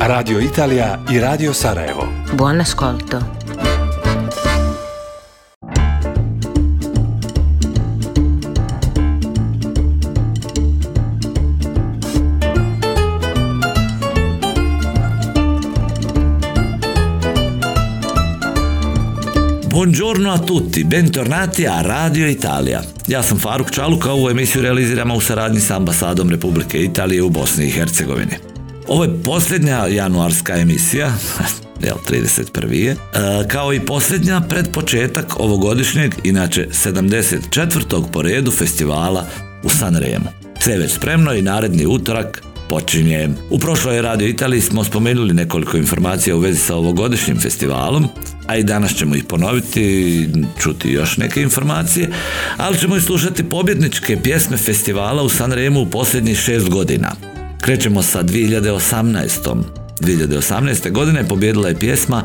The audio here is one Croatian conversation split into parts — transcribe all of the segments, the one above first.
Radio Italija i Radio Sarajevo. Buon ascolto. Buongiorno a tutti, bentornati a Radio Italia. Ja sam Faruk Čaluka, ovu emisiju realiziramo u saradnji sa ambasadom Republike Italije u Bosni i Hercegovini. Ovo je posljednja januarska emisija, jel, 31. je, e, kao i posljednja pred početak ovogodišnjeg, inače 74. po redu festivala u Sanremu. Sve već spremno i naredni utorak počinje. U prošloj Radio Italiji smo spomenuli nekoliko informacija u vezi sa ovogodišnjim festivalom, a i danas ćemo ih ponoviti, čuti još neke informacije, ali ćemo i slušati pobjedničke pjesme festivala u Sanremu u posljednjih šest godina. Krećemo sa 2018. 2018. godine pobjedila je pjesma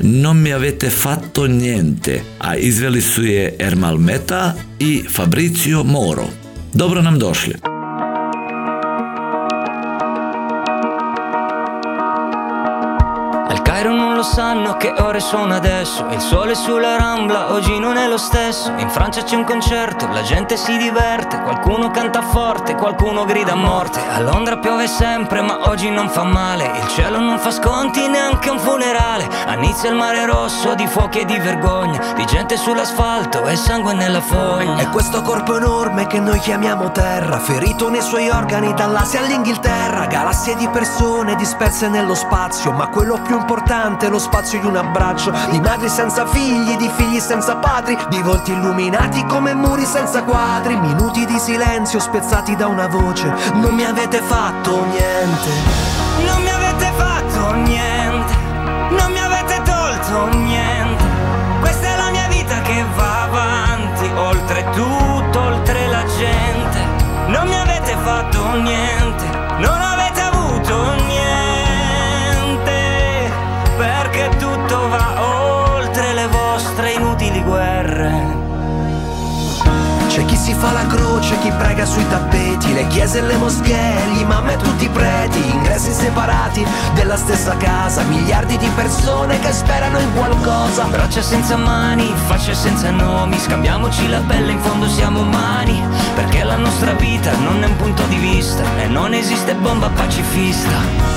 Non mi avete fatto niente, a izveli su je Ermal Meta i Fabrizio Moro. Dobro nam došli. Al Cairo non lo sanno che ore sono adesso Il sole sulla rambla oggi non è lo stesso. In Francia c'è un concerto, la gente si diverte. Qualcuno canta forte, qualcuno grida a morte. A Londra piove sempre ma oggi non fa male. Il cielo non fa sconti neanche un funerale. A Nizza il mare rosso di fuochi e di vergogna Di gente sull'asfalto e sangue nella foglia È questo corpo enorme che noi chiamiamo terra, ferito nei suoi organi dall'Asia all'Inghilterra, galassie di persone disperse nello spazio, ma quello più importante è lo spazio di un abbraccio, di madri senza figli, di figli senza padri, di volti illuminati come muri senza quadri, minuti di silenzio spezzati da una voce, non mi avete fatto niente. Non mi avete fatto niente, non mi avete tolto niente. Questa è la mia vita che va avanti, oltre tutto, oltre la gente. Non mi avete fatto niente, si fa la croce, chi prega sui tappeti, le chiese e le moschee, gli imam e tutti i preti, ingressi separati della stessa casa, miliardi di persone che sperano in qualcosa. Braccia senza mani, facce senza nomi, scambiamoci la pelle, in fondo siamo umani, perché la nostra vita non è un punto di vista e non esiste bomba pacifista.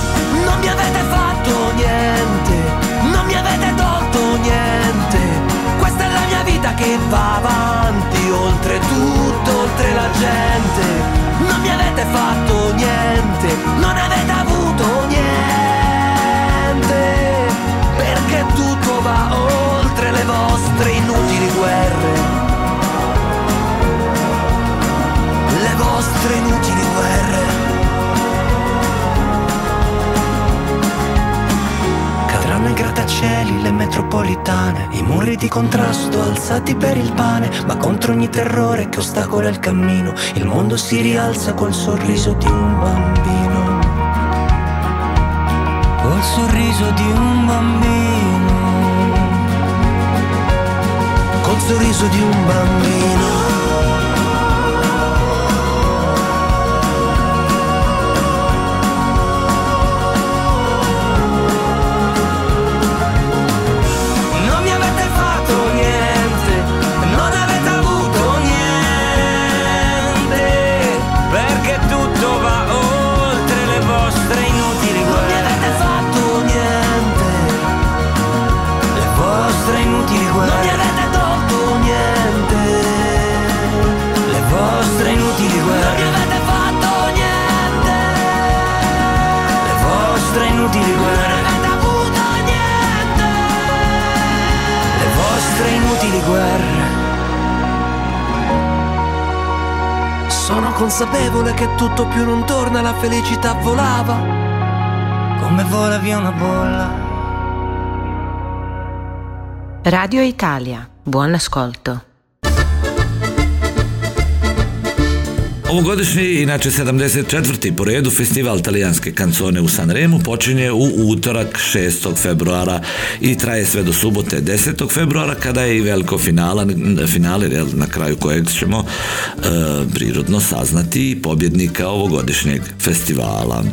Metropolitane, i muri di contrasto alzati per il pane, ma contro ogni terrore che ostacola il cammino, il mondo si rialza col sorriso di un bambino. Col sorriso di un bambino. Col sorriso di un bambino. Tutto più non torna, la felicità volava. come vola via una bolla. Radio Italia, buon ascolto. Ovogodišnji, inače 74. po redu festival talijanske kancone u Sanremu počinje u utorak 6. februara i traje sve do subote 10. februara kada je i veliko finala, finale na kraju kojeg ćemo e, prirodno saznati pobjednika ovogodišnjeg festivala.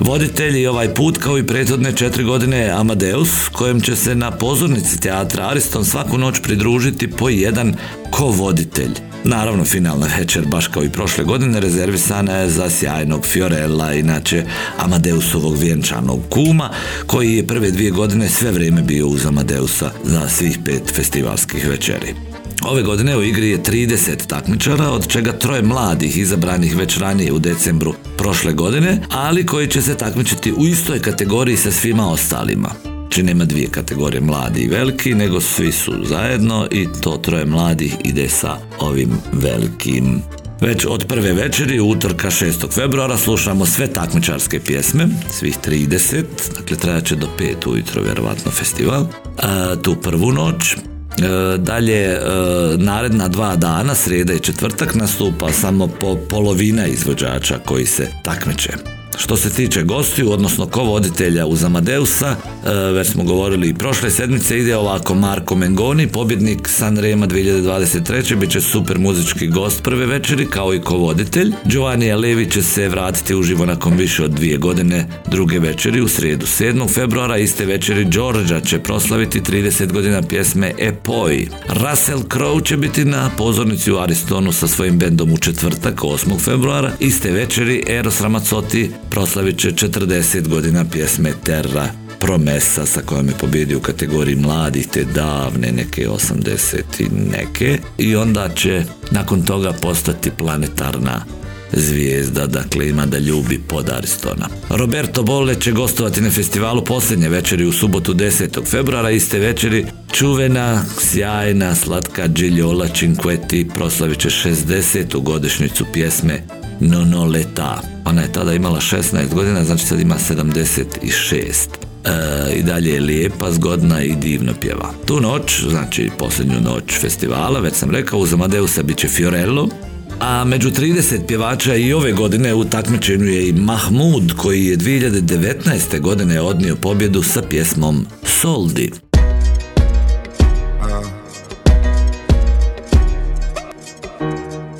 Voditelj ovaj put kao i prethodne četiri godine Amadeus, kojem će se na pozornici teatra Ariston svaku noć pridružiti po jedan kovoditelj. Naravno, finalna večer, baš kao i prošle godine, rezervisana je za sjajnog Fiorella, inače Amadeusovog vjenčanog kuma, koji je prve dvije godine sve vrijeme bio uz Amadeusa za svih pet festivalskih večeri. Ove godine u igri je 30 takmičara, od čega troje mladih izabranih već ranije u decembru prošle godine, ali koji će se takmičiti u istoj kategoriji sa svima ostalima. Znači nema dvije kategorije mladi i veliki, nego svi su zajedno i to troje mladih ide sa ovim velikim. Već od prve večeri, utorka 6. februara, slušamo sve takmičarske pjesme, svih 30, dakle trajat će do 5 ujutro, vjerovatno festival. A, tu prvu noć, E, dalje, e, naredna dva dana, srijeda i četvrtak, nastupa samo po polovina izvođača koji se takmiče. Što se tiče gostiju, odnosno kovoditelja uz Amadeusa, e, već smo govorili i prošle sedmice, ide ovako Marko Mengoni, pobjednik Sanrema 2023. bit će super muzički gost prve večeri, kao i kovoditelj. Giovanni Alevi će se vratiti uživo nakon više od dvije godine druge večeri u srijedu 7. februara. Iste večeri Đorđa će proslaviti 30 godina pjesme Epoi. Russell Crowe će biti na pozornici u Aristonu sa svojim bendom u četvrtak 8. februara. Iste večeri Eros Ramazzotti proslavit će 40 godina pjesme Terra Promesa sa kojom je pobjedio u kategoriji mladih te davne neke 80 i neke i onda će nakon toga postati planetarna zvijezda, dakle ima da ljubi pod Aristona. Roberto Bolle će gostovati na festivalu posljednje večeri u subotu 10. februara, iste večeri čuvena, sjajna, slatka Gigliola Cinquetti proslavit će 60. godišnjicu pjesme No No Leta. Ona je tada imala 16 godina, znači sad ima 76. E, i dalje je lijepa, zgodna i divno pjeva. Tu noć, znači posljednju noć festivala, već sam rekao, uz Amadeusa bit će Fiorello, a među 30 pjevača i ove godine u takmičenju je i Mahmud koji je 2019. godine odnio pobjedu sa pjesmom Soldi.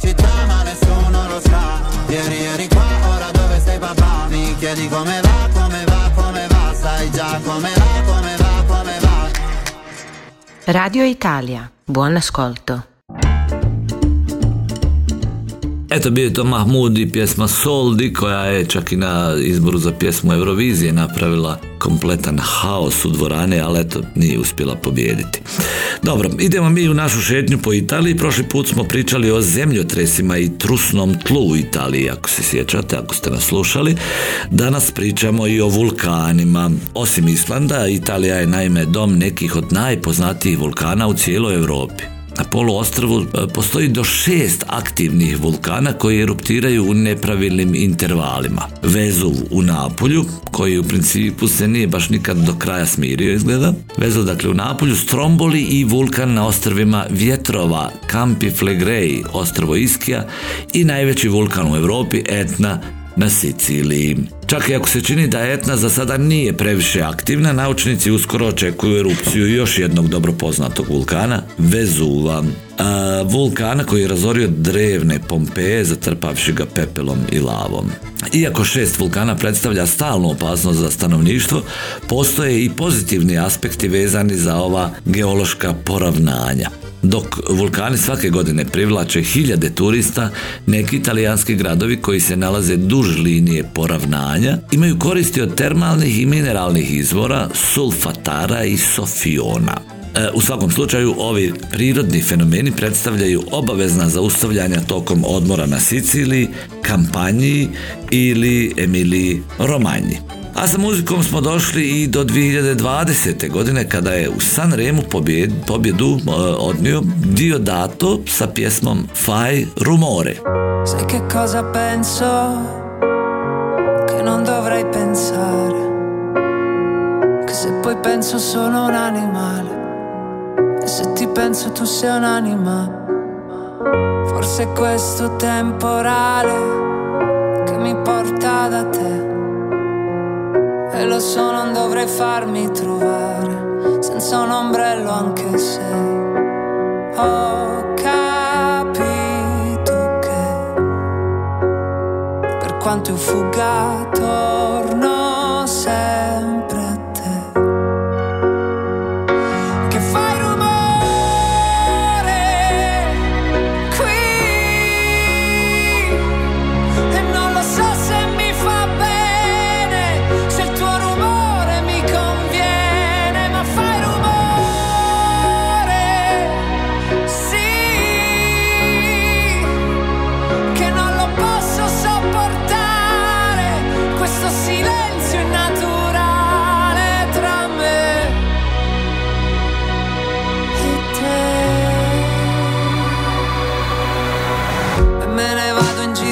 città ma nessuno lo sa. Ieri eri qua, ora dove sei papà? Mi chiedi come va, come va, come va? Sai già come va, come va, come va. Radio Italia, buon ascolto. Eto bio je to Mahmud i pjesma Soldi koja je čak i na izboru za pjesmu Eurovizije napravila kompletan haos u dvorane, ali eto nije uspjela pobijediti. Dobro, idemo mi u našu šetnju po Italiji. Prošli put smo pričali o zemljotresima i trusnom tlu u Italiji, ako se sjećate, ako ste nas slušali. Danas pričamo i o vulkanima. Osim Islanda, Italija je naime dom nekih od najpoznatijih vulkana u cijeloj Europi. Na poluostrvu e, postoji do šest aktivnih vulkana koji eruptiraju u nepravilnim intervalima. Vezuv u Napolju, koji u principu se nije baš nikad do kraja smirio izgleda. Vezuv dakle u Napolju, Stromboli i vulkan na ostrvima Vjetrova, Campi Flegrei, ostrovo Iskija i najveći vulkan u Europi Etna na Siciliji. Čak i ako se čini da Etna za sada nije previše aktivna, naučnici uskoro očekuju erupciju još jednog dobro poznatog vulkana, Vezuva. A, vulkana koji je razorio drevne Pompeje zatrpavši ga pepelom i lavom. Iako šest vulkana predstavlja stalnu opasnost za stanovništvo, postoje i pozitivni aspekti vezani za ova geološka poravnanja. Dok vulkani svake godine privlače hiljade turista, neki italijanski gradovi koji se nalaze duž linije poravnanja imaju koristi od termalnih i mineralnih izvora, sulfatara i sofiona. E, U svakom slučaju, ovi prirodni fenomeni predstavljaju obavezna zaustavljanja tokom odmora na Siciliji, kampanji ili Emiliji Romanji. A sa muzikom smo došli i do 2020. godine kada je u San Remu pobjed, pobjedu e, odnio Diodato sa pjesmom Fai rumore. Sai che cosa penso? Che non dovrei pensare. Che se poi penso sono un animale. E se ti penso tu sei un'anima. Forse questo temporale che mi porta da te. E lo so, non dovrei farmi trovare senza un ombrello anche se ho capito che per quanto io fugga torno sempre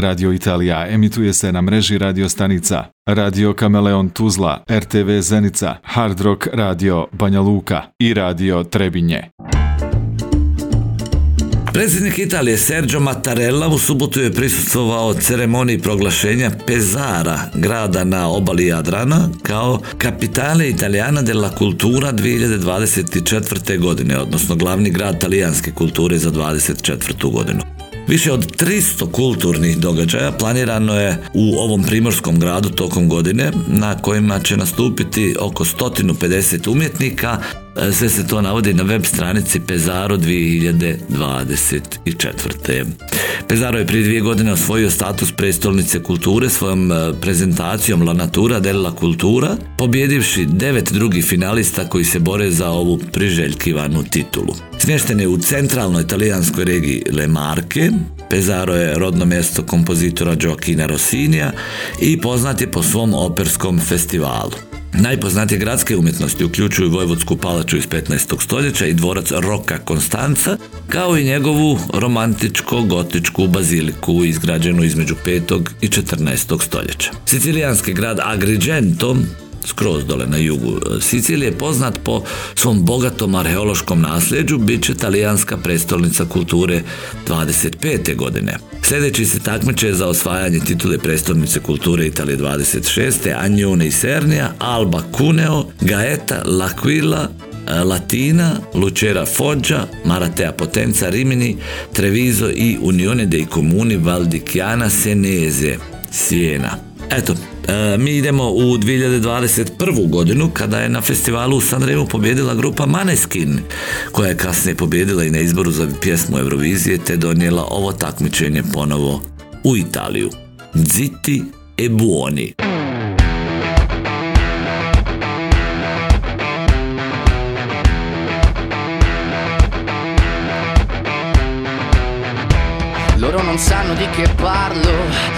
Radio Italija emituje se na mreži radio stanica Radio Kameleon Tuzla, RTV Zenica, Hard Rock Radio Banja Luka i Radio Trebinje. Predsjednik Italije Sergio Mattarella u subotu je prisustvovao ceremoniji proglašenja Pezara, grada na obali Jadrana, kao kapitale Italijana della Cultura 2024. godine, odnosno glavni grad talijanske kulture za 2024. godinu. Više od 300 kulturnih događaja planirano je u ovom primorskom gradu tokom godine na kojima će nastupiti oko 150 umjetnika sve se to navodi na web stranici Pezaro 2024. Pezaro je prije dvije godine osvojio status prestolnice kulture svojom e, prezentacijom La Natura della Cultura, pobjedivši devet drugih finalista koji se bore za ovu priželjkivanu titulu. Smješten je u centralnoj talijanskoj regiji Le Marke, Pezaro je rodno mjesto kompozitora Gioacchina Rossinija i poznat je po svom operskom festivalu. Najpoznatije gradske umjetnosti uključuju Vojvodsku palaču iz 15. stoljeća i dvorac Roka Konstanca, kao i njegovu romantičko-gotičku baziliku izgrađenu između 5. i 14. stoljeća. Sicilijanski grad Agrigento skroz dole na jugu e, Sicilije, poznat po svom bogatom arheološkom nasljeđu, bit će talijanska prestolnica kulture 25. godine. Sljedeći se takmiče za osvajanje titule prestolnice kulture Italije 26. Anjone i Sernija, Alba Cuneo, Gaeta, L'Aquila, e, Latina, Lucera Foggia, Maratea Potenza Rimini, Treviso i Unione dei Comuni Valdichiana Senese, Siena. Eto, mi idemo u 2021. godinu kada je na festivalu u Sanremu pobjedila grupa Maneskin koja je kasnije pobjedila i na izboru za pjesmu Eurovizije te donijela ovo takmičenje ponovo u Italiju. Ziti e buoni. Loro non sanno di che parlo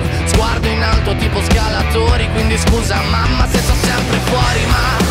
Sguardo in alto tipo scalatori Quindi scusa mamma se sto sempre fuori Ma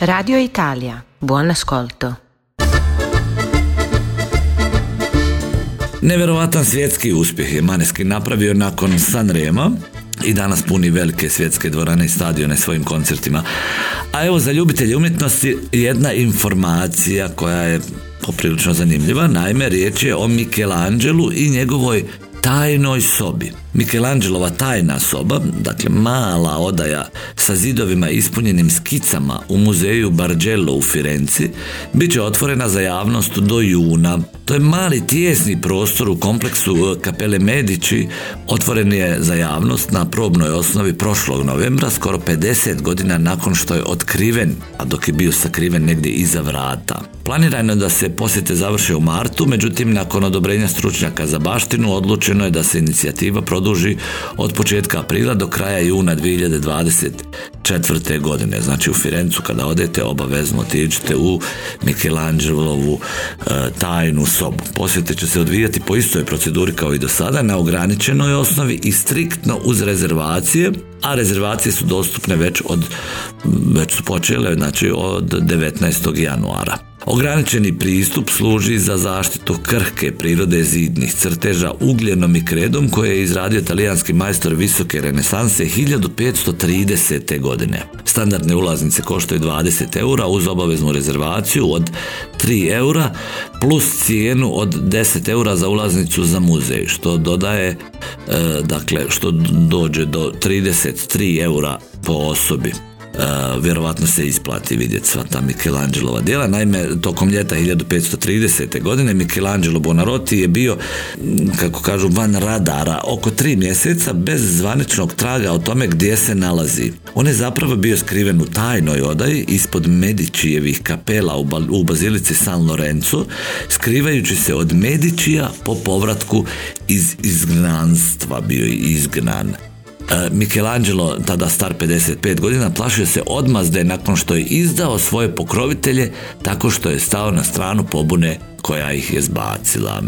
Radio Italia, buon ascolto. Neverovatan svjetski uspjeh je Maneskin napravio nakon Sanrema i danas puni velike svjetske dvorane i stadione svojim koncertima. A evo za ljubitelje umjetnosti jedna informacija koja je poprilično zanimljiva. Naime, riječ je o Michelangelu i njegovoj tajnoj sobi. Michelangelova tajna soba, dakle mala odaja sa zidovima ispunjenim skicama u muzeju Bargello u Firenci, bit će otvorena za javnost do juna. To je mali tijesni prostor u kompleksu e, Kapele Medici, otvoren je za javnost na probnoj osnovi prošlog novembra, skoro 50 godina nakon što je otkriven, a dok je bio sakriven negdje iza vrata. Planirano je da se posjete završe u martu, međutim nakon odobrenja stručnjaka za baštinu odlučeno je da se inicijativa produži od početka aprila do kraja juna 2024. godine. Znači u Firencu kada odete obavezno otiđite u Michelangelovu e, tajnu sobu. Posjete će se odvijati po istoj proceduri kao i do sada na ograničenoj osnovi i striktno uz rezervacije, a rezervacije su dostupne već od već su počele znači od 19. januara. Ograničeni pristup služi za zaštitu krhke prirode zidnih crteža ugljenom i kredom koje je izradio talijanski majstor visoke renesanse 1530. godine. Standardne ulaznice koštaju 20 eura uz obaveznu rezervaciju od 3 eura plus cijenu od 10 eura za ulaznicu za muzej što dodaje e, dakle što dođe do 33 eura po osobi. Vjerovatno se isplati vidjeti sva ta Michelangelova djela. Naime, tokom ljeta 1530. godine Michelangelo Bonarotti je bio, kako kažu, van radara oko tri mjeseca bez zvaničnog traga o tome gdje se nalazi. On je zapravo bio skriven u tajnoj odaji ispod Medicijevih kapela u, bazilici San Lorenzo, skrivajući se od Medicija po povratku iz izgnanstva bio je izgnan. E, Michelangelo, tada star 55 godina, plašio se odmazde nakon što je izdao svoje pokrovitelje tako što je stao na stranu pobune koja ih je zbacila.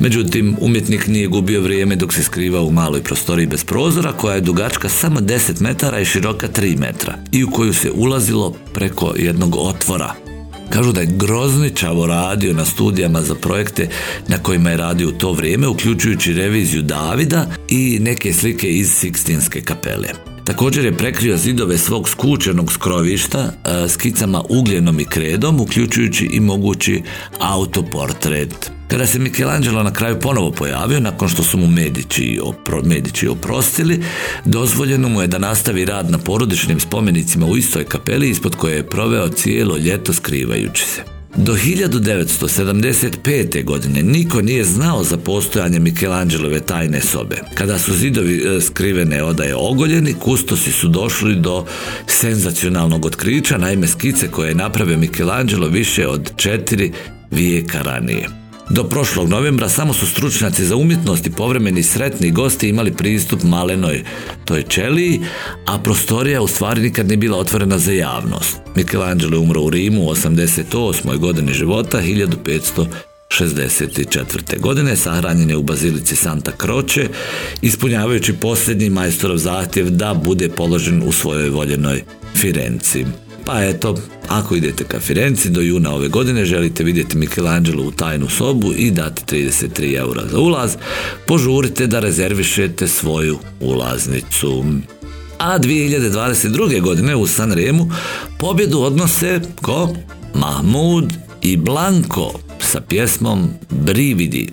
Međutim, umjetnik nije gubio vrijeme dok se skrivao u maloj prostoriji bez prozora koja je dugačka samo 10 metara i široka 3 metra i u koju se ulazilo preko jednog otvora Kažu da je grozničavo radio na studijama za projekte na kojima je radio u to vrijeme, uključujući reviziju Davida i neke slike iz Sikstinske kapele. Također je prekrio zidove svog skučenog skrovišta e, skicama ugljenom i kredom, uključujući i mogući autoportret. Kada se Michelangelo na kraju ponovo pojavio, nakon što su mu Medici, opro, Medici oprostili, dozvoljeno mu je da nastavi rad na porodičnim spomenicima u istoj kapeli ispod koje je proveo cijelo ljeto skrivajući se. Do 1975. godine niko nije znao za postojanje Michelangelove tajne sobe. Kada su zidovi e, skrivene odaje ogoljeni, kustosi su došli do senzacionalnog otkrića, naime skice koje je napravio Michelangelo više od četiri vijeka ranije. Do prošlog novembra samo su stručnjaci za umjetnost i povremeni sretni gosti imali pristup malenoj toj čeliji, a prostorija u stvari nikad nije bila otvorena za javnost. Michelangelo umro u Rimu u 88. godini života 1564. godine sahranjen je u bazilici Santa Croce, ispunjavajući posljednji majstorov zahtjev da bude položen u svojoj voljenoj Firenci. Pa eto, ako idete ka Firenci do juna ove godine, želite vidjeti Michelangelo u tajnu sobu i dati 33 eura za ulaz, požurite da rezervišete svoju ulaznicu. A 2022. godine u Sanremu pobjedu odnose ko? Mahmud i Blanko sa pjesmom Brividi.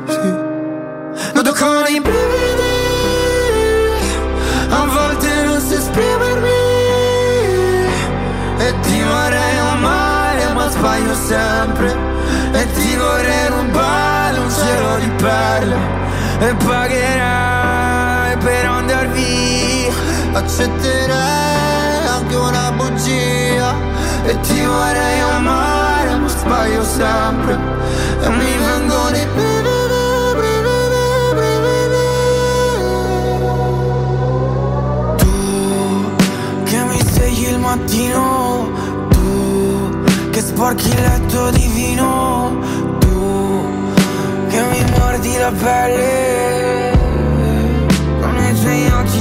Con i brividi A volte non so esprimermi E ti vorrei amare ma sbaglio sempre E ti vorrei rubare un cielo di perle E pagherai accetterei anche una bugia E ti vorrei amare ma sbaglio sempre E mi vengono i Tu mattino Tu che sporchi il letto di vino. Tu che mi mordi la pelle. Con i tuoi occhi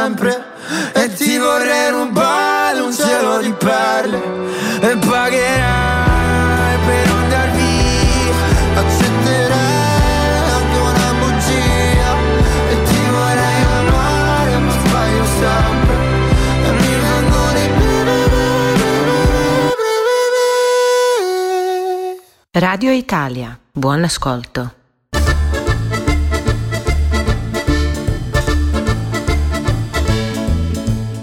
sempre. E ti vorrei rubare un cielo di perle. E pagherai per andar via. Accetterei anche una bugia. E ti vorrei amare, ma sbaglio sempre. E mi vengono i Radio Italia, buon ascolto.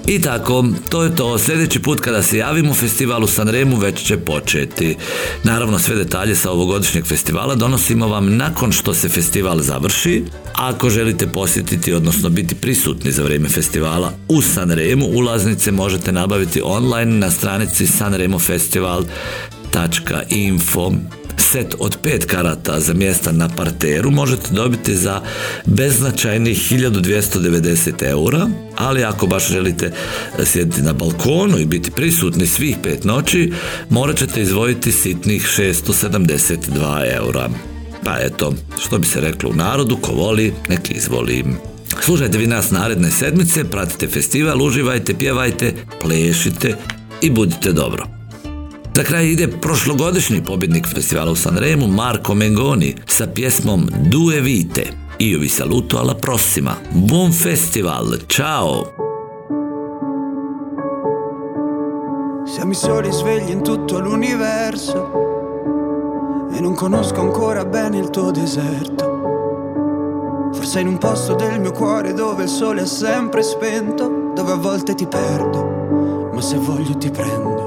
I tako, to je to. Sljedeći put kada se javimo, festival u Sanremu već će početi. Naravno, sve detalje sa ovogodišnjeg festivala donosimo vam nakon što se festival završi. Ako želite posjetiti, odnosno biti prisutni za vrijeme festivala u Sanremu, ulaznice možete nabaviti online na stranici sanremofestival.info set od pet karata za mjesta na parteru možete dobiti za beznačajnih 1290 eura, ali ako baš želite sjediti na balkonu i biti prisutni svih pet noći, morat ćete izvojiti sitnih 672 eura. Pa eto, što bi se reklo u narodu, ko voli, nek izvoli. Slušajte vi nas naredne sedmice, pratite festival, uživajte, pjevajte, plešite i budite dobro. Za kraj ide prošlogodišnji pobjednik festivala u Sanremu Marco Mengoni sa pjesmom Due vite. Io vi saluto alla prossima. Buon festival, ciao! Siamo i soli svegli in tutto l'universo e non conosco ancora bene il tuo deserto. Forse in un posto del mio cuore dove il sole è sempre spento, dove a volte ti perdo, ma se voglio ti prendo.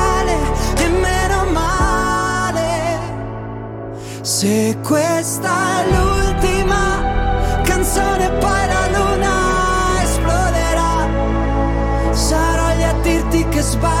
Se questa è l'ultima canzone, poi la luna esploderà. Sarò lì a dirti che sbagli,